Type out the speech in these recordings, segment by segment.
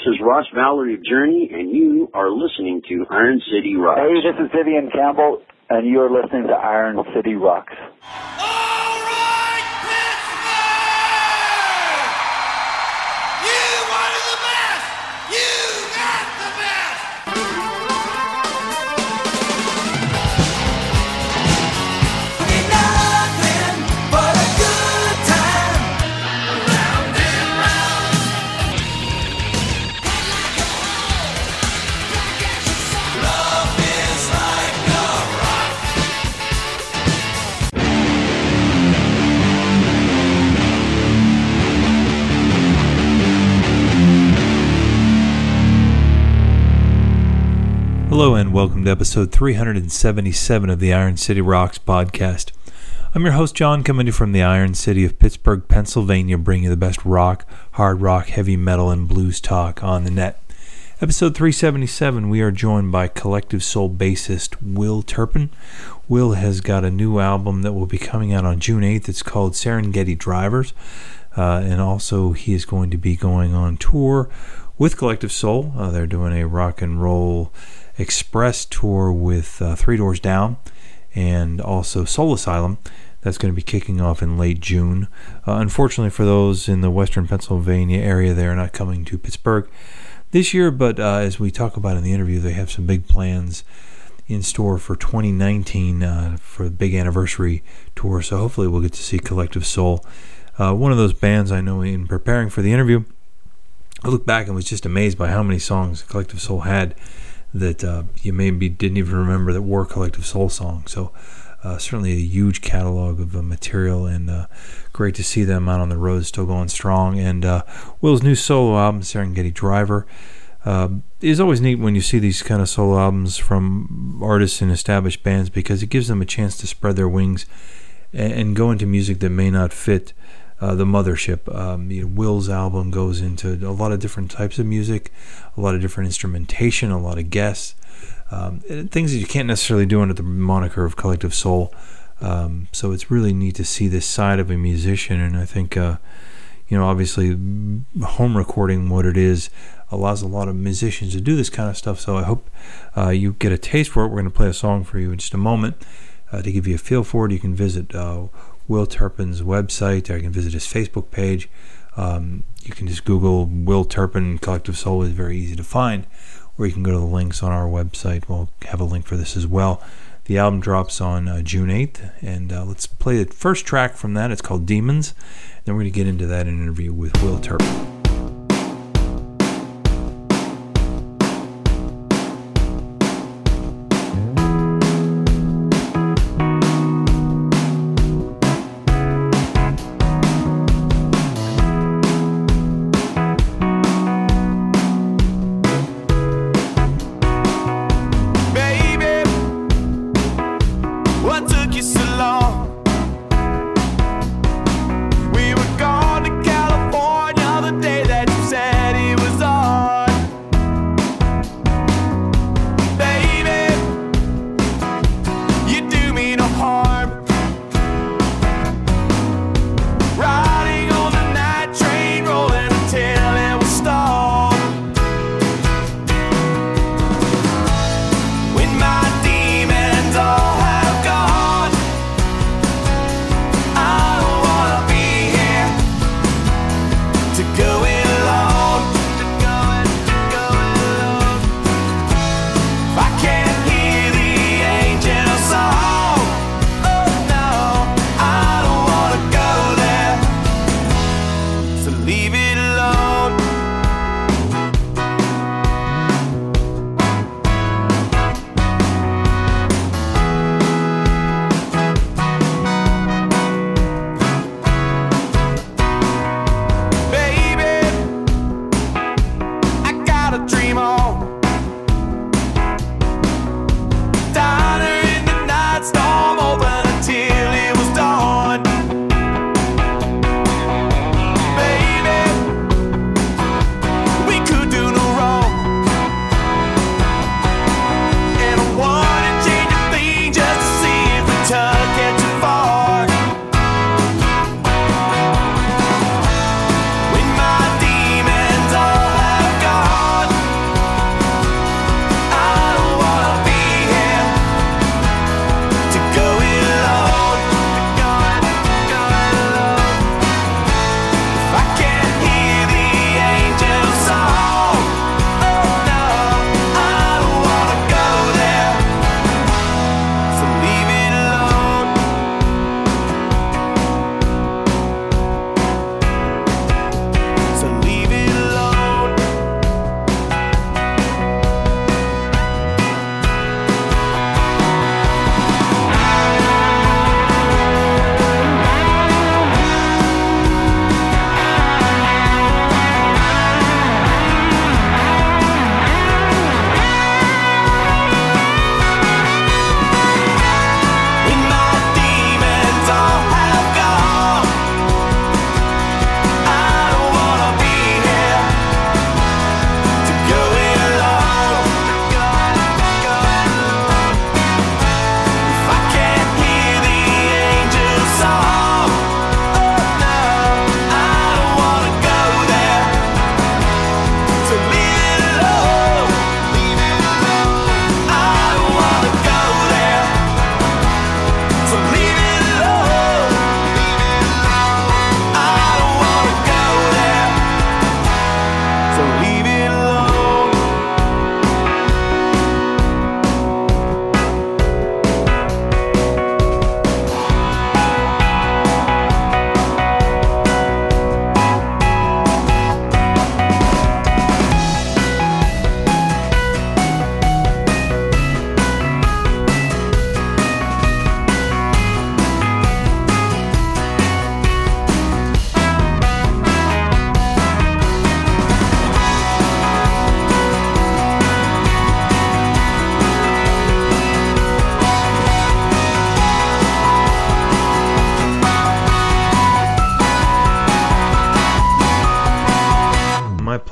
This is Ross Valory of Journey, and you are listening to Iron City Rocks. Hey, this is Vivian Campbell, and you're listening to Iron City Rocks. And welcome to episode 377 of the Iron City Rocks podcast. I'm your host, John, coming to you from the Iron City of Pittsburgh, Pennsylvania, bringing you the best rock, hard rock, heavy metal, and blues talk on the net. Episode 377, we are joined by Collective Soul bassist Will Turpin. Will has got a new album that will be coming out on June 8th. It's called Serengeti Drivers. Uh, and also, he is going to be going on tour with Collective Soul. Uh, they're doing a rock and roll Express tour with uh, Three Doors Down and also Soul Asylum. That's going to be kicking off in late June. Uh, unfortunately, for those in the western Pennsylvania area, they're not coming to Pittsburgh this year, but uh, as we talk about in the interview, they have some big plans in store for 2019 uh, for the big anniversary tour. So hopefully, we'll get to see Collective Soul. Uh, one of those bands I know in preparing for the interview, I looked back and was just amazed by how many songs Collective Soul had that uh, you maybe didn't even remember that were Collective Soul songs. So uh, certainly a huge catalog of uh, material, and uh, great to see them out on the road, still going strong. And uh, Will's new solo album, Serengeti Driver, uh, is always neat when you see these kind of solo albums from artists and established bands because it gives them a chance to spread their wings and, and go into music that may not fit uh, the mothership. Um, you know, Will's album goes into a lot of different types of music, a lot of different instrumentation, a lot of guests, um, things that you can't necessarily do under the moniker of Collective Soul. Um, so it's really neat to see this side of a musician, and I think, uh, you know, obviously, home recording what it is allows a lot of musicians to do this kind of stuff. So I hope uh, you get a taste for it. We're going to play a song for you in just a moment. Uh, to give you a feel for it, you can visit uh, Will Turpin's website. You can visit his Facebook page. Um, you can just Google Will Turpin Collective Soul. is very easy to find. Or you can go to the links on our website. We'll have a link for this as well. The album drops on uh, June 8th, and uh, let's play the first track from that. It's called Demons. Then we're going to get into that in an interview with Will Turpin.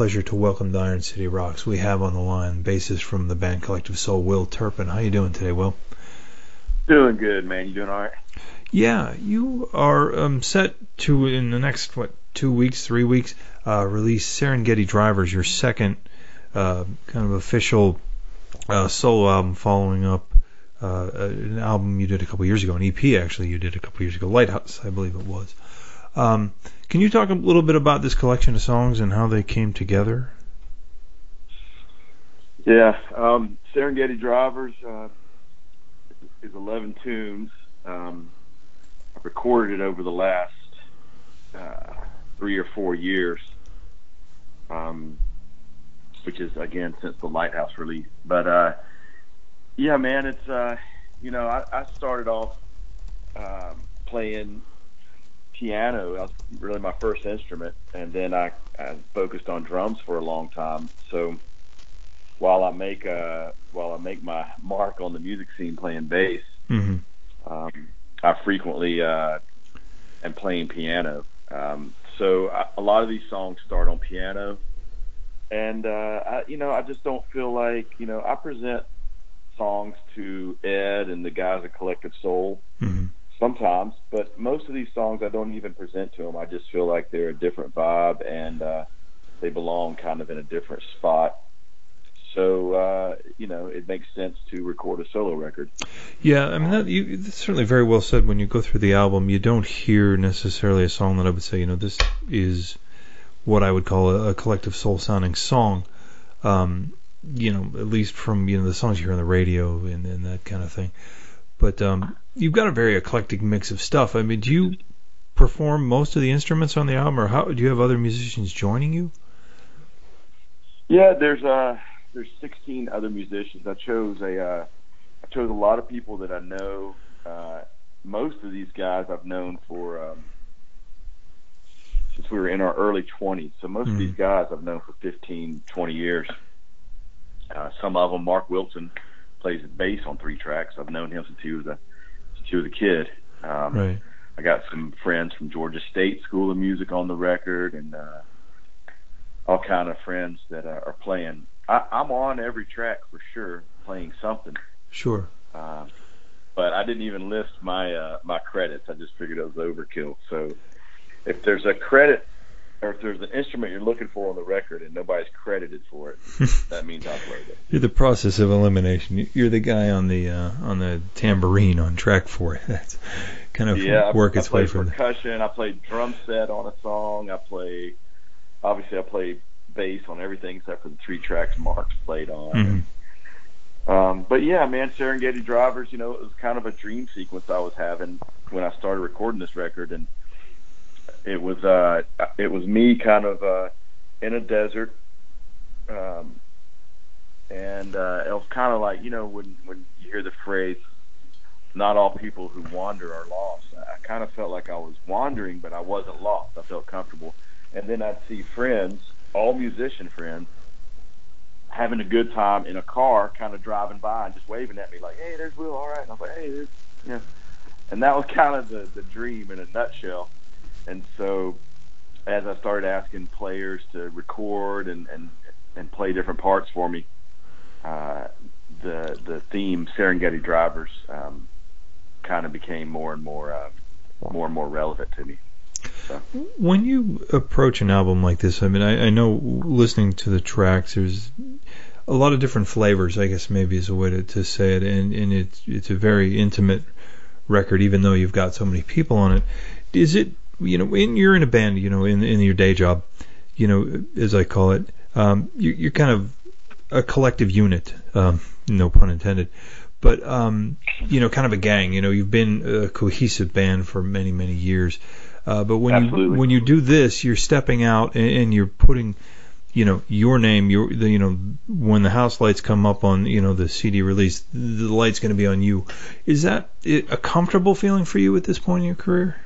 Pleasure to welcome the Iron City Rocks. We have on the line bassist from the band Collective Soul, Will Turpin. How you doing today, Will? Doing good, man. You doing all right? Yeah, you are um, set to in the next what two weeks, three weeks, uh, release Serengeti Drivers, your second uh, kind of official uh, solo album, following up uh, an album you did a couple years ago, an EP actually you did a couple years ago, Lighthouse, I believe it was. Um, can you talk a little bit about this collection of songs and how they came together? Yeah, um, Serengeti Drivers uh, is 11 tunes. Um, I recorded over the last uh, three or four years, um, which is again since the Lighthouse release. But uh, yeah, man, it's uh, you know I, I started off um, playing piano. That was really my first instrument, and then I, I focused on drums for a long time. So while I make uh, while I make my mark on the music scene playing bass, mm-hmm. um, I frequently uh, am playing piano. Um, so I, a lot of these songs start on piano, and uh, I, you know I just don't feel like you know I present songs to Ed and the guys at Collective Soul. Mm-hmm sometimes, but most of these songs I don't even present to them. I just feel like they're a different vibe and uh, they belong kind of in a different spot. So uh, you know, it makes sense to record a solo record. Yeah, I mean that you that's certainly very well said. When you go through the album, you don't hear necessarily a song that I would say, you know, this is what I would call a, a collective soul sounding song. Um, you know, at least from you know the songs you hear on the radio and, and that kind of thing. But um, you've got a very eclectic mix of stuff. I mean, do you perform most of the instruments on the album, or how do you have other musicians joining you? Yeah, there's uh there's 16 other musicians. I chose a uh, I chose a lot of people that I know. Uh, most of these guys I've known for um, since we were in our early 20s. So most mm-hmm. of these mm-hmm. guys I've known for 15, 20 years. Uh, some of them, Mark Wilson, plays bass on three tracks. I've known him since he was a since he was a kid. Um, right. I got some friends from Georgia State School of Music on the record, and uh, all kind of friends that uh, are playing. I, I'm on every track for sure, playing something. Sure. Uh, but I didn't even list my uh, my credits. I just figured it was overkill. So if there's a credit or if there's an instrument you're looking for on the record and nobody's credited for it, that means I played it. You're the process of elimination. You're the guy on the uh, on the tambourine on track four. That's kind of yeah, work I, its I way from percussion. I played drum set on a song. I play obviously I play bass on everything except for the three tracks Mark's played on. Mm-hmm. Um, but yeah, man, Serengeti Drivers. You know, it was kind of a dream sequence I was having when I started recording this record, and it was uh, it was me kind of uh, in a desert, um, and uh, it was kind of like you know when when you hear the phrase, "Not all people who wander are lost." I kind of felt like I was wandering, but I wasn't lost. I felt comfortable, and then I'd see friends, all musician friends, having a good time in a car, kind of driving by and just waving at me like, "Hey, there's Will, all right." And I was like, "Hey, there's," yeah. And that was kind of the the dream in a nutshell and so as I started asking players to record and and and play different parts for me, uh, the the theme Serengeti Drivers um, kind of became more and more uh, more and more relevant to me. So. When you approach an album like this, I mean, I, I know listening to the tracks, there's a lot of different flavors. I guess maybe is a way to, to say it, and and it's it's a very intimate record, even though you've got so many people on it. Is it you know, when you're in a band, you know, in in your day job, you know, as I call it, um, you, you're kind of a collective unit, um, no pun intended, but um, you know, kind of a gang. You know, you've been a cohesive band for many many years, uh, but when Absolutely. you when you do this, you're stepping out and, and you're putting you know your name your the, you know when the house lights come up on you know the CD release the light's going to be on you is that a comfortable feeling for you at this point in your career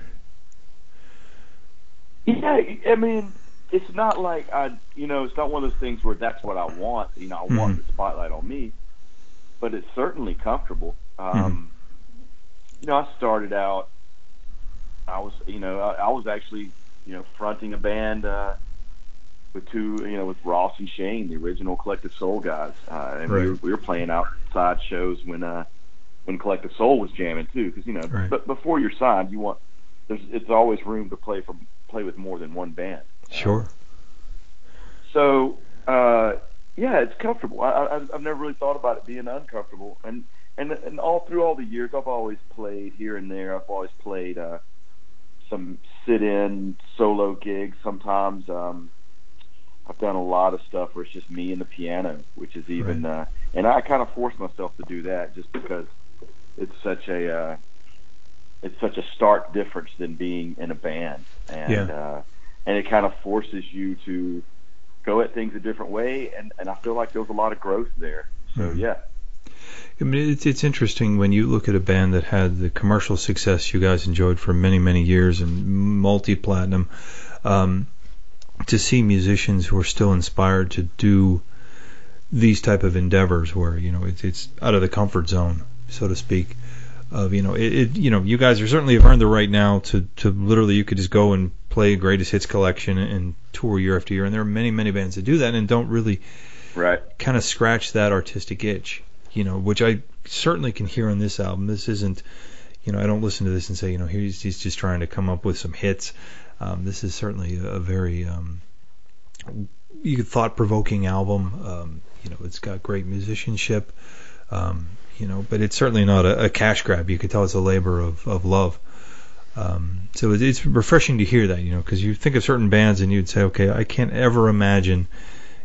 yeah, I mean, it's not like I, you know, it's not one of those things where that's what I want. You know, I mm-hmm. want the spotlight on me, but it's certainly comfortable. Um, mm-hmm. You know, I started out. I was, you know, I, I was actually, you know, fronting a band uh, with two, you know, with Ross and Shane, the original Collective Soul guys, uh, and we, were, we were playing outside shows when uh, when Collective Soul was jamming too, because you know, Right. but before you're signed, you want there's it's always room to play for play with more than one band. Sure. So uh, yeah, it's comfortable. I, I, I've never really thought about it being uncomfortable, and and and all through all the years, I've always played here and there. I've always played uh, some sit-in solo gigs. Sometimes um, I've done a lot of stuff where it's just me and the piano, which is even, uh, and I kind of force myself to do that just because it's such a uh, it's such a stark difference than being in a band, and Yeah. uh, and it kind of forces you to go at things a different way, and and I feel like there was a lot of growth there. So Mhm. yeah, I mean, it's it's interesting when you look at a band that had the commercial success you guys enjoyed for many many years and multi platinum, um, to see musicians who are still inspired to do these type of endeavors where you know it's it's out of the comfort zone, so to speak. Of you know it, it you know you guys are certainly have earned the right now to to literally you could just go and play greatest hits collection and tour year after year and there are many many bands that do that and don't really right. kind of scratch that artistic itch, you know, which I certainly can hear on this album. This isn't, you know, I don't listen to this and say, you know, he's he's just trying to come up with some hits. Um, this is certainly a, a very um, you thought provoking album. Um, you know, it's got great musicianship. Um, you know, but it's certainly not a, a cash grab. You could tell it's a labor of, of love. Um, so it, it's refreshing to hear that, you know, because you think of certain bands and you'd say, okay, I can't ever imagine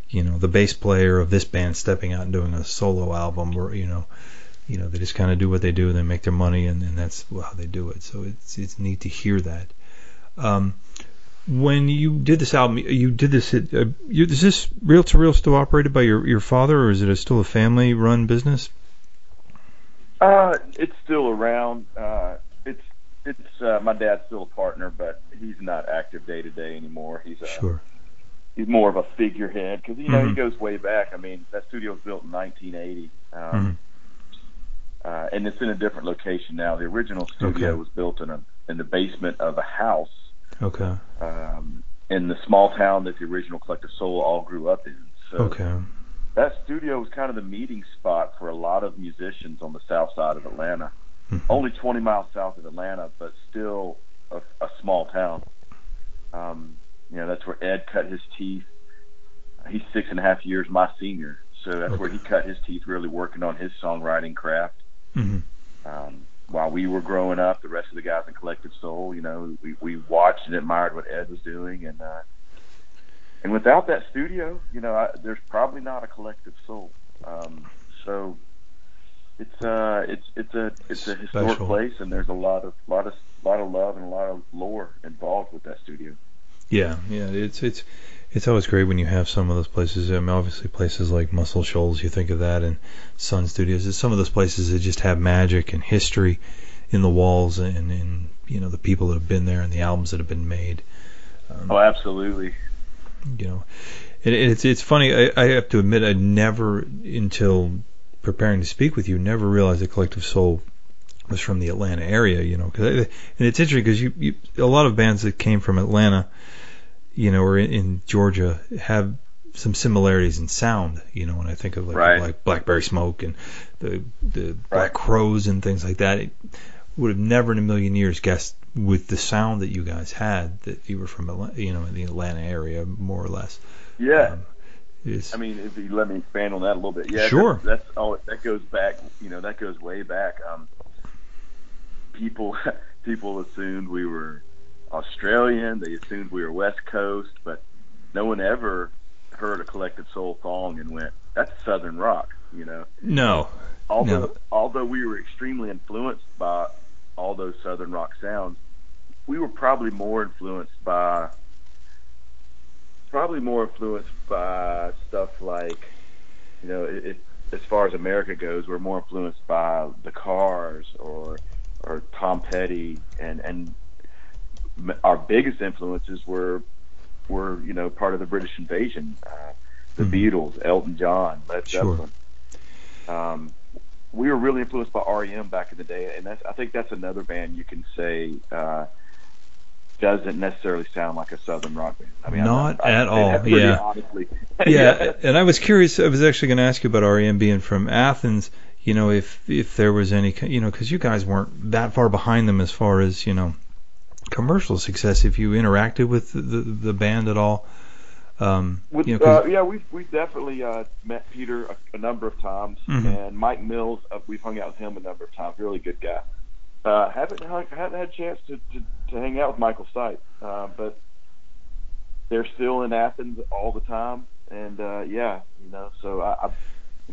you know the bass player of this band stepping out and doing a solo album or you know you know they just kind of do what they do and they make their money and, and that's how they do it so it's it's neat to hear that um when you did this album you did this at, uh, you, is this real to real still operated by your your father or is it a, still a family run business Uh, it's still around. Uh, it's it's uh, my dad's still a partner, but he's not active day to day anymore. He's a, sure he's more of a figurehead because you know Mhm. he goes way back. I mean, that studio was built in 1980, um, Mhm. uh, and it's in a different location now. The original studio Okay. was built in a in the basement of a house okay um, in the small town that the original Collective Soul all grew up in. So okay that studio was kind of the meeting spot for a lot of musicians on the south side of Atlanta. Mhm. Only 20 miles south of Atlanta, but still a, a small town. Um, you know, that's where Ed cut his teeth. He's six and a half years my senior, so that's where he cut his teeth really working on his songwriting craft. hmm Um, while we were growing up, the rest of the guys in Collective Soul, you know, we, we watched and admired what Ed was doing, and uh, and without that studio, you know, I, there's probably not a Collective Soul. Um, so it's uh, it's it's a it's a historic Special. place, and there's a lot of lot of lot of love and a lot of lore involved with that studio. Yeah, yeah, it's it's it's always great when you have some of those places. I mean, obviously places like Muscle Shoals, you think of that, and Sun Studios. It's some of those places that just have magic and history in the walls, and, and you know the people that have been there and the albums that have been made. Um, Oh, absolutely. You know, it, it's it's funny. I, I have to admit, I never until preparing to speak with you, never realized that Collective Soul was from the Atlanta area. You know, 'cause I, and it's interesting because you, you a lot of bands that came from Atlanta, you know, or in, in Georgia have some similarities in sound. You know, when I think of like Right. like Blackberry Smoke and the the Right. Black Crowes and things like that. It would have never in a million years guessed with the sound that you guys had that you were from Atlanta, you know, in the Atlanta area more or less. Yeah. Um, it's, I mean, if you let me expand on that a little bit, yeah, Sure. That's, that's oh, that goes back. You know, that goes way back. Um, people people assumed we were Australian. They assumed we were West Coast, but no one ever heard a Collective Soul song and went, "That's Southern rock." You know, no, although No. although we were extremely influenced by all those Southern rock sounds, we were probably more influenced by probably more influenced by stuff like you know it, it, as far as America goes, we're more influenced by the Cars or or Tom Petty and and our biggest influences were were you know part of the British invasion, uh, the Mhm. Beatles, Elton John, Led Sure. Zeppelin. Um, we were really influenced by REM back in the day, and that's, I think that's another band you can say uh, doesn't necessarily sound like a southern rock band. I mean, Not I, I, at all, yeah. Honestly. yeah, and I was curious. I was actually going to ask you about REM being from Athens. You know, if if there was any, you know, because you guys weren't that far behind them as far as you know commercial success. If you interacted with the the, the band at all, um, With, you know, uh, yeah, we've we've definitely uh, met Peter a, a number of times, Mhm. and Mike Mills. Uh, we've hung out with him a number of times. Really good guy. Uh, haven't hung, haven't had a chance to, to, to hang out with Michael Stipe, uh, but they're still in Athens all the time, and uh, yeah, you know. So I, I,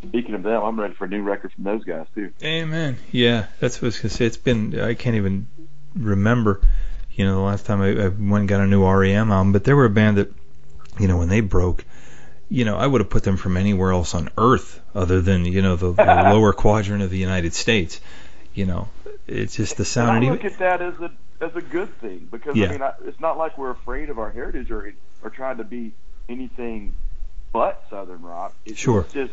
speaking of them, I'm ready for a new record from those guys too. Amen. Yeah, that's what I was gonna say. It's been I can't even remember, you know, the last time I, I went and got a new REM album. But they were a band that, you know, when they broke, you know, I would have put them from anywhere else on Earth other than you know the, the lower quadrant of the United States. You know, it's just the sound. And. I look at that as a as a good thing because Yeah. I mean I, it's not like we're afraid of our heritage or or trying to be anything but southern rock. It's Sure. just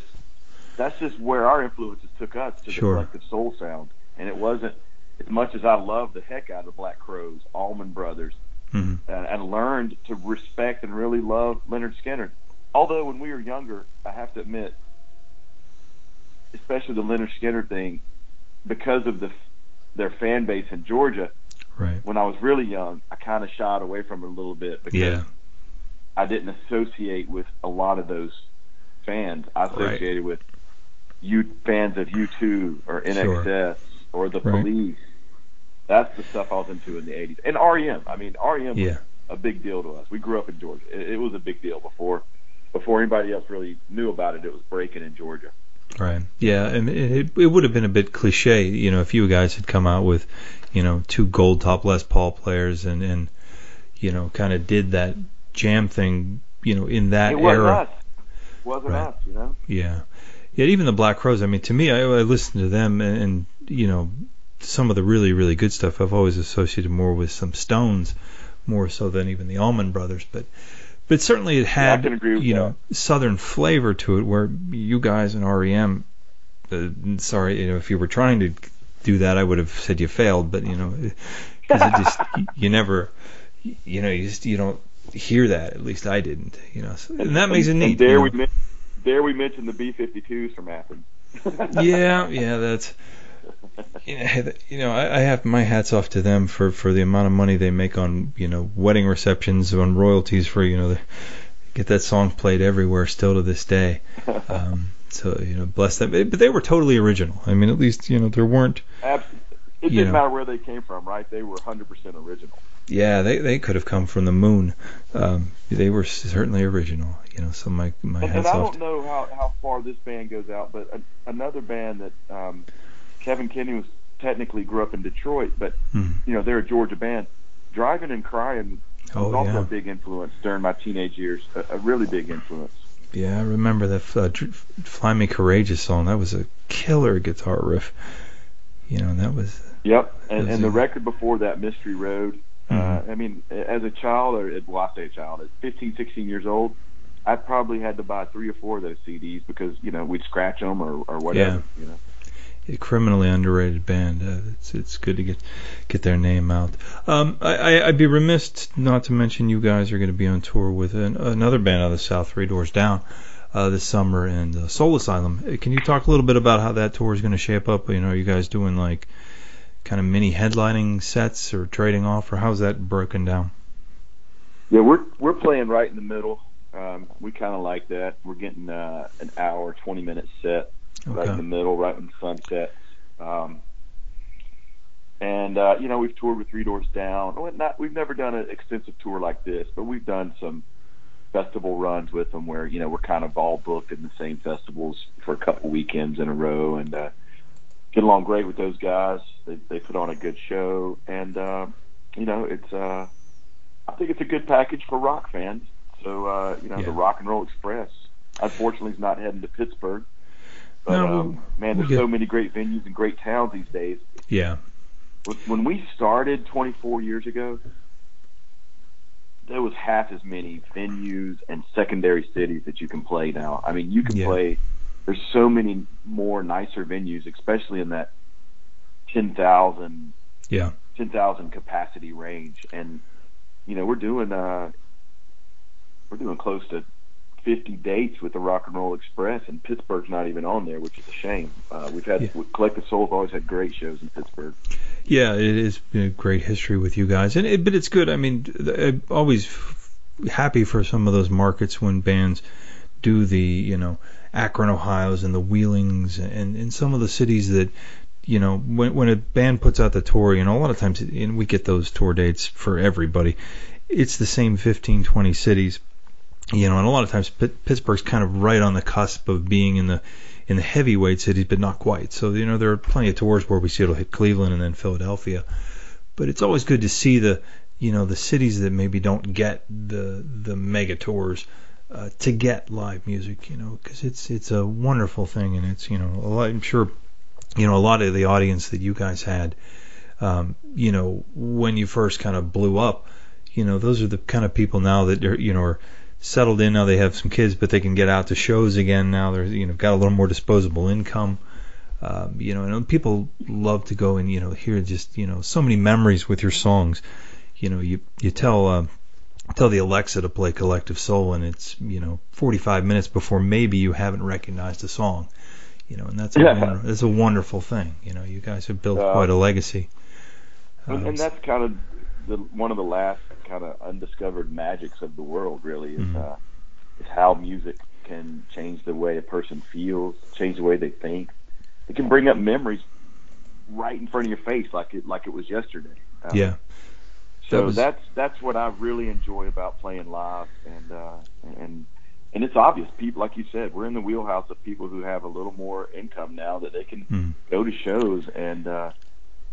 that's just where our influences took us to Sure. the collective soul sound, and it wasn't as much as I love the heck out of Black Crowes, Allman Brothers, Mhm. and, and learned to respect and really love Lynyrd Skynyrd. Although when we were younger, I have to admit, especially the Lynyrd Skynyrd thing, because of the their fan base in Georgia, Right. when I was really young, I kind of shied away from it a little bit because Yeah. I didn't associate with a lot of those fans. I associated with you fans of U2 or INXS or the Right. Police. That's the stuff I was into in the 80s. And REM. I mean, REM Yeah. was a big deal to us. We grew up in Georgia. It, it was a big deal before before anybody else really knew about it. It was breaking in Georgia. Right. Yeah, and it it would have been a bit cliche, you know, if you guys had come out with, you know, two gold top Les Paul players and and you know, kind of did that jam thing, you know, in that it wasn't era. us. It wasn't Right. us, you know? Yeah. Yeah, even the Black Crowes. I mean, to me, I, I listened to them, and, and you know, some of the really, really good stuff I've always associated more with some Stones, more so than even the Allman Brothers. But, but certainly it had, with you know, Southern flavor to it, where you guys and REM. Uh, sorry, you know, if you were trying to do that, I would have said you failed. But you know, because it just you never, you know, you just you don't hear that. At least I didn't. You know, so, and that makes it And neat. There you know. we there we mentioned the B-52s from Athens. yeah, yeah, that's you know, you know, I, I have my hats off to them for for the amount of money they make on you know wedding receptions on royalties for you know the, get that song played everywhere still to this day. Um, so you know, bless them. But they were totally original. I mean, at least you know there weren't. Absolutely. It didn't know. matter where they came from, right? They were 100% original. Yeah, they they could have come from the moon. Um, they were certainly original. You know, so my my And, and hats I off. don't know how, how far this band goes out, but a, another band that um, Kevin Kinney was technically grew up in Detroit, but Mhm. you know they're a Georgia band. Drivin' N' Cryin' was Oh, also yeah. a big influence during my teenage years. A, a really big influence. Yeah, I remember that uh, "Fly Me Courageous" song. That was a killer guitar riff. You know, that was Yep. And, Those and the record before that, Mystery Road. Uh, Mhm. I mean, as a child, or well, I say a child, at 15, 16 years old, I probably had to buy three or four of those CDs because you know we'd scratch them or, or whatever. You know. A criminally underrated band. Uh, it's it's good to get get their name out. Um, I, I'd be remiss not to mention you guys are going to be on tour with an, another band out of the South, Three Doors Down, uh, this summer, and uh, Soul Asylum. Uh, Can you talk a little bit about how that tour is going to shape up? You know, you guys doing like kind of mini headlining sets or trading off, or how's that broken down? Yeah, we're we're playing right in the middle. Um, we kind of like that. We're getting uh, an hour, twenty minute set right in the middle, right when the sun sets. Um, and uh, you know, we've toured with Three Doors Down. Well, not we've never done an extensive tour like this, but we've done some festival runs with them where you know we're kind of all booked in the same festivals for a couple weekends in a row, and uh, get along great with those guys. They they put on a good show, and uh, you know, it's uh, I think it's a good package for rock fans. So uh, you know, Yeah. the Rock and Roll Express. Unfortunately, is not heading to Pittsburgh. But No, um, man, we'll there's get- so many great venues and great towns these days. Yeah. When- When we started 24 years ago, there was half as many venues and secondary cities that you can play now. I mean, you can Yeah. play. There's so many more nicer venues, especially in that 10,000 Yeah. 10,000 capacity range. And you know, we're doing uh, we're doing close to 50 dates with the Rock and Roll Express, and Pittsburgh's not even on there, which is a shame. Uh, we've had Yeah. Collective Soul's always had great shows in Pittsburgh. Yeah, it is a great history with you guys, and it, but it's good. I mean, I'm always f- happy for some of those markets when bands do the, you know, Akron, Ohio's, and the Wheelings, and and some of the cities that, you know, when when a band puts out the tour, you know, a lot of times, and we get those tour dates for everybody. It's the same 15, 20 cities, you know, and a lot of times Pittsburgh's kind of right on the cusp of being in the in the heavyweight cities, but not quite. So you know, there are plenty of tours where we see it'll hit Cleveland and then Philadelphia. But it's always good to see the you know the cities that maybe don't get the the mega tours uh, to get live music. You know, because it's it's a wonderful thing, and it's you know lot, I'm sure you know a lot of the audience that you guys had. Um, you know, when you first kind of blew up, you know, those are the kind of people now that are, you know, are settled in now. They have some kids, but they can get out to shows again now. They're, you know, got a little more disposable income. Um, you know, and people love to go and you know hear just you know so many memories with your songs. You know, you you tell uh, tell the Alexa to play Collective Soul, and it's you know 45 minutes before maybe you haven't recognized a song. You know, and that's a Yeah. wonder, that's a wonderful thing. You know, you guys have built Uh, quite a legacy. and, Um, and that's kind of the, one of the last kind of undiscovered magics of the world. Really, is Mhm. uh, is how music can change the way a person feels, change the way they think. It can bring up memories right in front of your face, like it like it was yesterday. Uh, yeah, So That was- that's that's what I really enjoy about playing live, and uh, and and it's obvious. People, like you said, we're in the wheelhouse of people who have a little more income now that they can Mhm. go to shows and uh,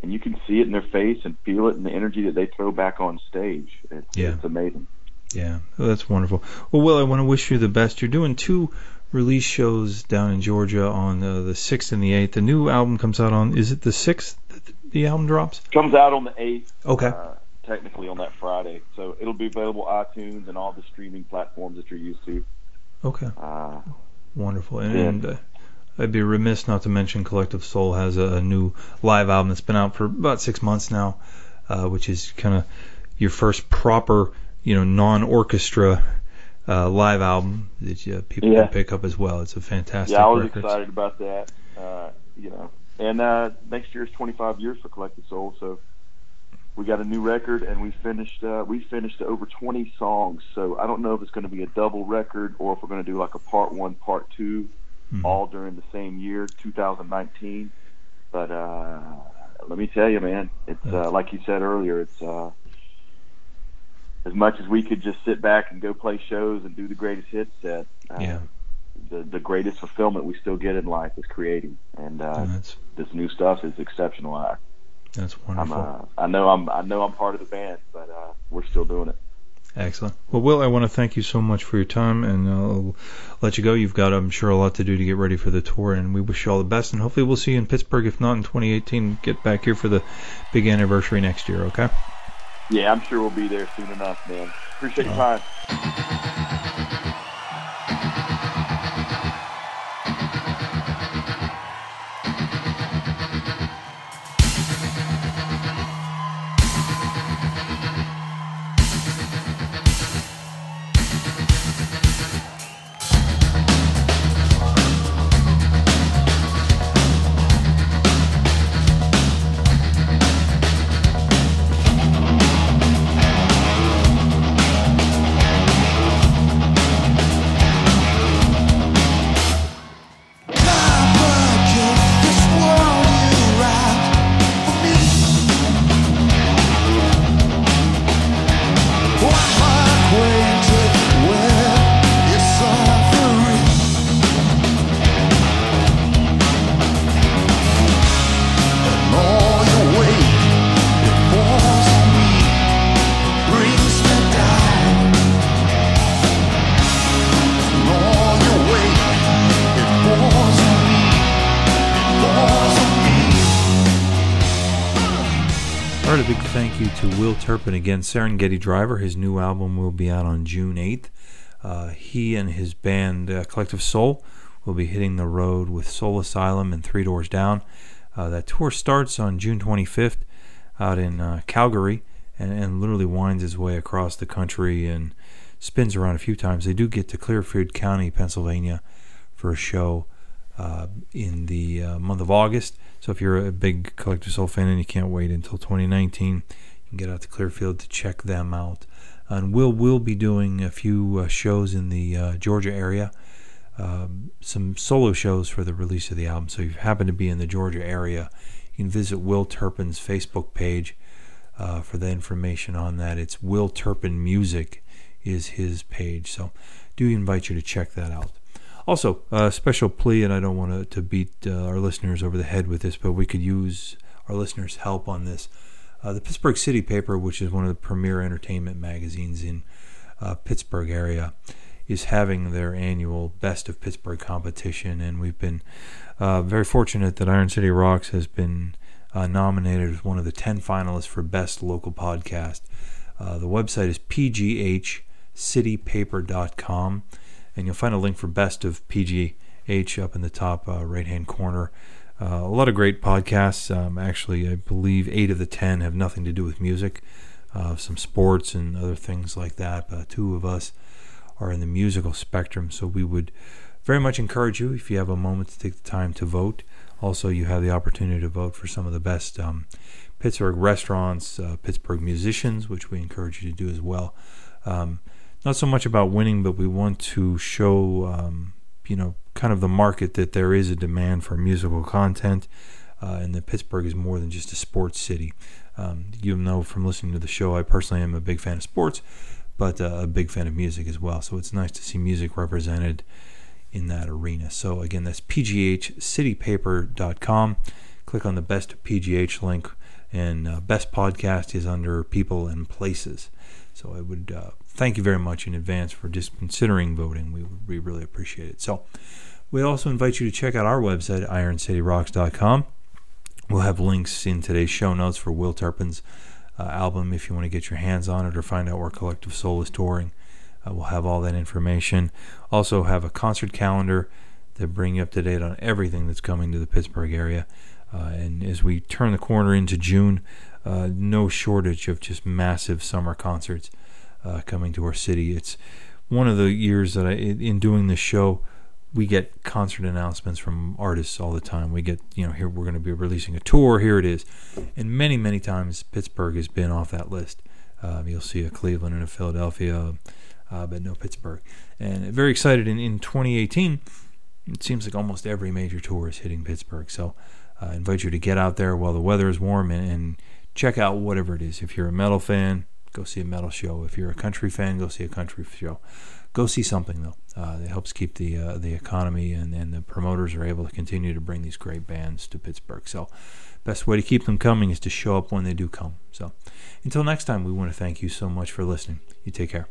and you can see it in their face and feel it in the energy that they throw back on stage. It's, Yeah. it's amazing. Yeah, well, that's wonderful. Well, Will, I want to wish you the best. You're doing two release shows down in Georgia on uh, the sixth and the eighth. The new album comes out on is it the sixth? that The album drops. Comes out on the eighth. Okay. Uh, technically on that Friday, so it'll be available iTunes and all the streaming platforms that you're used to. Okay. Uh, Wonderful. And, Yeah. and uh, I'd be remiss not to mention Collective Soul has a, a new live album that's been out for about six months now, uh, which is kind of your first proper, you know, non-orchestra uh, live album that uh, people Yeah. can pick up as well. It's a fantastic yeah, I was record. excited about that. Uh, you know, and uh, next year is 25 years for Collective Soul, so we got a new record, and we finished uh, we finished over 20 songs. So I don't know if it's going to be a double record or if we're going to do like a part one, part 2 Mhm. all during the same year, 2019. But uh, let me tell you, man, it's uh, like you said earlier, it's. Uh, as much as we could just sit back and go play shows and do the greatest hits set, uh, Yeah. the the greatest fulfillment we still get in life is creating, and uh, that's this new stuff is exceptional. I, that's I'm wonderful. uh, I know I'm I know I'm part of the band, but uh, we're still doing it. Excellent. Well, Will, I want to thank you so much for your time, and I'll let you go. You've got, I'm sure, a lot to do to get ready for the tour, and we wish you all the best. And hopefully, we'll see you in Pittsburgh. If not in 2018, get back here for the big anniversary next year. Okay. Yeah, I'm sure we'll be there soon enough, man. Appreciate your time. Again, Serengeti Driver. His new album will be out on June 8th. Uh, he and his band uh, Collective Soul will be hitting the road with Soul Asylum and Three Doors Down. Uh, that tour starts on June 25th out in uh, Calgary and, and literally winds his way across the country and spins around a few times. They do get to Clearfield County, Pennsylvania, for a show uh, in the uh, month of August. So if you're a big Collective Soul fan and you can't wait until 2019, you can get out to Clearfield to check them out. And we'll will be doing a few uh, shows in the uh, Georgia area. Um, some solo shows for the release of the album. So if you happen to be in the Georgia area, you can visit Will Turpin's Facebook page uh, for the information on that. It's Will Turpin Music is his page. So do invite you to check that out. Also, a special plea, and I don't want to, to beat uh, our listeners over the head with this, but we could use our listeners' help on this. Uh, the Pittsburgh City Paper, which is one of the premier entertainment magazines in uh, Pittsburgh area, is having their annual Best of Pittsburgh competition, and we've been uh, very fortunate that Iron City Rocks has been uh, nominated as one of the 10 finalists for Best Local Podcast. Uh, the website is pghcitypaper.com, and you'll find a link for Best of PGH up in the top uh, right hand corner. Uh, a lot of great podcasts. Um, actually, I believe eight of the 10 have nothing to do with music, uh, some sports and other things like that. But two of us are in the musical spectrum, so we would very much encourage you if you have a moment to take the time to vote. Also, you have the opportunity to vote for some of the best um, Pittsburgh restaurants, uh, Pittsburgh musicians, which we encourage you to do as well. Um, not so much about winning, but we want to show, um, you know, kind of the market that there is a demand for musical content, uh, and that Pittsburgh is more than just a sports city. Um, you know from listening to the show, I personally am a big fan of sports, but uh, a big fan of music as well. So it's nice to see music represented in that arena. So again, that's pghcitypaper.com. Click on the best PGH link, and uh, best podcast is under people and places. So I would uh, thank you very much in advance for just considering voting. We, we really appreciate it. So we also invite you to check out our website, ironcityrocks.com. We'll have links in today's show notes for Will Turpin's uh, album if you want to get your hands on it or find out where Collective Soul is touring. Uh, we'll have all that information. Also, have a concert calendar that bring you up to date on everything that's coming to the Pittsburgh area. Uh, and as we turn the corner into June, uh, no shortage of just massive summer concerts uh, coming to our city. It's one of the years that I, in doing this show, we get concert announcements from artists all the time. We get, you know, here we're going to be releasing a tour. Here it is, and many, many times Pittsburgh has been off that list. Uh, you'll see a Cleveland and a Philadelphia, uh, but no Pittsburgh. And very excited in, in 2018. It seems like almost every major tour is hitting Pittsburgh. So uh, I invite you to get out there while the weather is warm and, and check out whatever it is. If you're a metal fan, go see a metal show. If you're a country fan, go see a country show. Go see something though. Uh, it helps keep the uh, the economy and, and the promoters are able to continue to bring these great bands to Pittsburgh. So, best way to keep them coming is to show up when they do come. So, until next time, we want to thank you so much for listening. You take care.